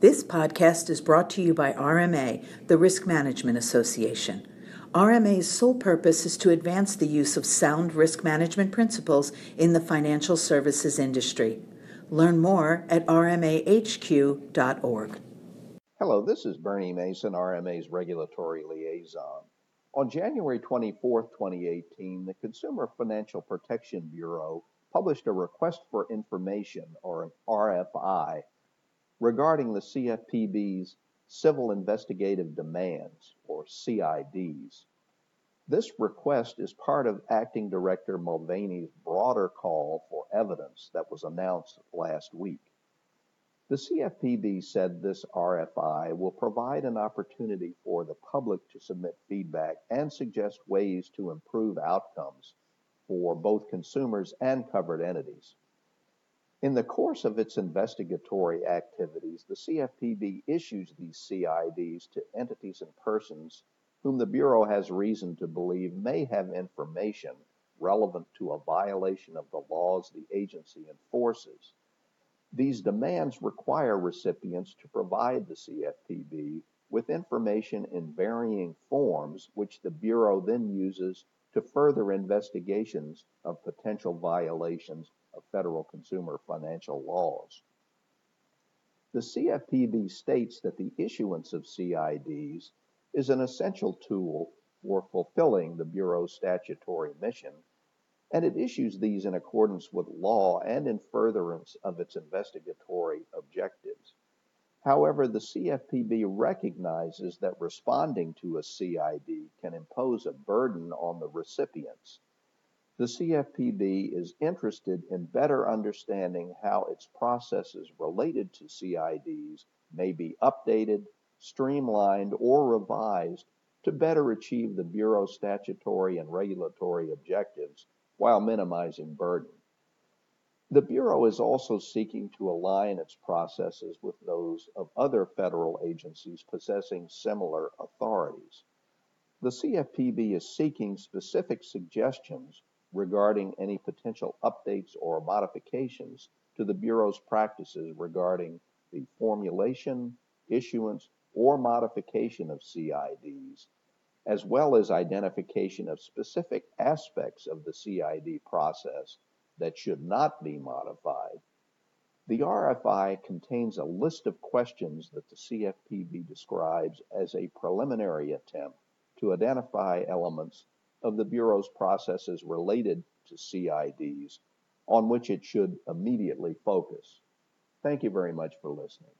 This podcast is brought to you by RMA, the Risk Management Association. RMA's sole purpose is to advance the use of sound risk management principles in the financial services industry. Learn more at rmahq.org. Hello, this is Bernie Mason, RMA's regulatory liaison. On January 24, 2018, the Consumer Financial Protection Bureau published a request for information, or an RFI, regarding the CFPB's Civil Investigative Demands, or CIDs. This request is part of Acting Director Mulvaney's broader call for evidence that was announced last week. The CFPB said this RFI will provide an opportunity for the public to submit feedback and suggest ways to improve outcomes for both consumers and covered entities. In the course of its investigatory activities, the CFPB issues these CIDs to entities and persons whom the Bureau has reason to believe may have information relevant to a violation of the laws the agency enforces. These demands require recipients to provide the CFPB with information in varying forms, which the Bureau then uses to further investigations of potential violations of federal consumer financial laws. The CFPB states that the issuance of CIDs is an essential tool for fulfilling the Bureau's statutory mission, and it issues these in accordance with law and in furtherance of its investigatory objectives. However, the CFPB recognizes that responding to a CID can impose a burden on the recipients. The CFPB is interested in better understanding how its processes related to CIDs may be updated, streamlined, or revised to better achieve the Bureau's statutory and regulatory objectives while minimizing burden. The Bureau is also seeking to align its processes with those of other federal agencies possessing similar authorities. The CFPB is seeking specific suggestions regarding any potential updates or modifications to the Bureau's practices regarding the formulation, issuance, or modification of CIDs, as well as identification of specific aspects of the CID process that should not be modified. The RFI contains a list of questions that the CFPB describes as a preliminary attempt to identify elements of the Bureau's processes related to CIDs on which it should immediately focus. Thank you very much for listening.